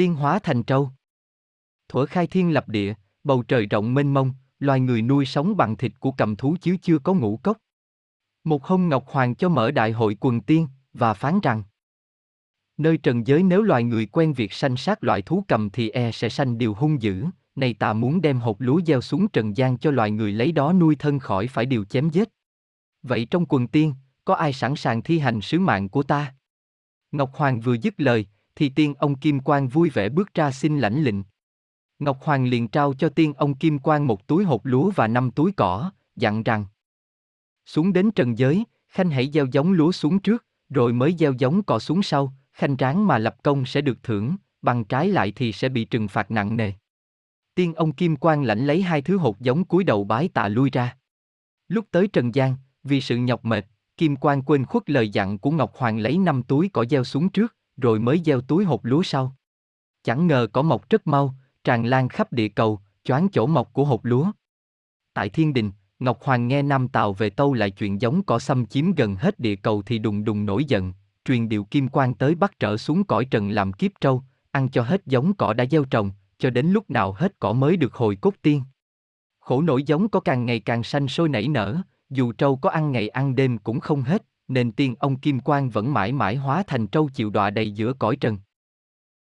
Tiên hóa thành trâu. Thuở khai thiên lập địa, bầu trời rộng mênh mông, loài người nuôi sống bằng thịt của cầm thú chứ chưa có ngũ cốc. Một hôm Ngọc Hoàng cho mở đại hội quần tiên, và phán rằng Nơi trần giới nếu loài người quen việc sanh sát loại thú cầm thì e sẽ sanh điều hung dữ, này ta muốn đem hột lúa gieo xuống trần gian cho loài người lấy đó nuôi thân khỏi phải điều chém giết. Vậy trong quần tiên, có ai sẵn sàng thi hành sứ mạng của ta? Ngọc Hoàng vừa dứt lời, thì tiên ông Kim Quang vui vẻ bước ra xin lãnh lệnh. Ngọc Hoàng liền trao cho tiên ông Kim Quang một túi hột lúa và năm túi cỏ, dặn rằng Xuống đến trần giới, Khanh hãy gieo giống lúa xuống trước, rồi mới gieo giống cỏ xuống sau, Khanh ráng mà lập công sẽ được thưởng, bằng trái lại thì sẽ bị trừng phạt nặng nề. Tiên ông Kim Quang lãnh lấy hai thứ hột giống cúi đầu bái tạ lui ra. Lúc tới Trần gian, vì sự nhọc mệt, Kim Quang quên khuất lời dặn của Ngọc Hoàng lấy năm túi cỏ gieo xuống trước, rồi mới gieo túi hột lúa sau. Chẳng ngờ cỏ mọc rất mau, tràn lan khắp địa cầu, choáng chỗ mọc của hột lúa. Tại thiên đình, Ngọc Hoàng nghe Nam Tào về tâu lại chuyện giống cỏ xâm chiếm gần hết địa cầu thì đùng đùng nổi giận, truyền điều kim quan tới bắt trở xuống cõi trần làm kiếp trâu, ăn cho hết giống cỏ đã gieo trồng, cho đến lúc nào hết cỏ mới được hồi cốt tiên. Khổ nổi giống có càng ngày càng xanh sôi nảy nở, dù trâu có ăn ngày ăn đêm cũng không hết, nên tiên ông Kim Quang vẫn mãi mãi hóa thành trâu chịu đọa đầy giữa cõi trần.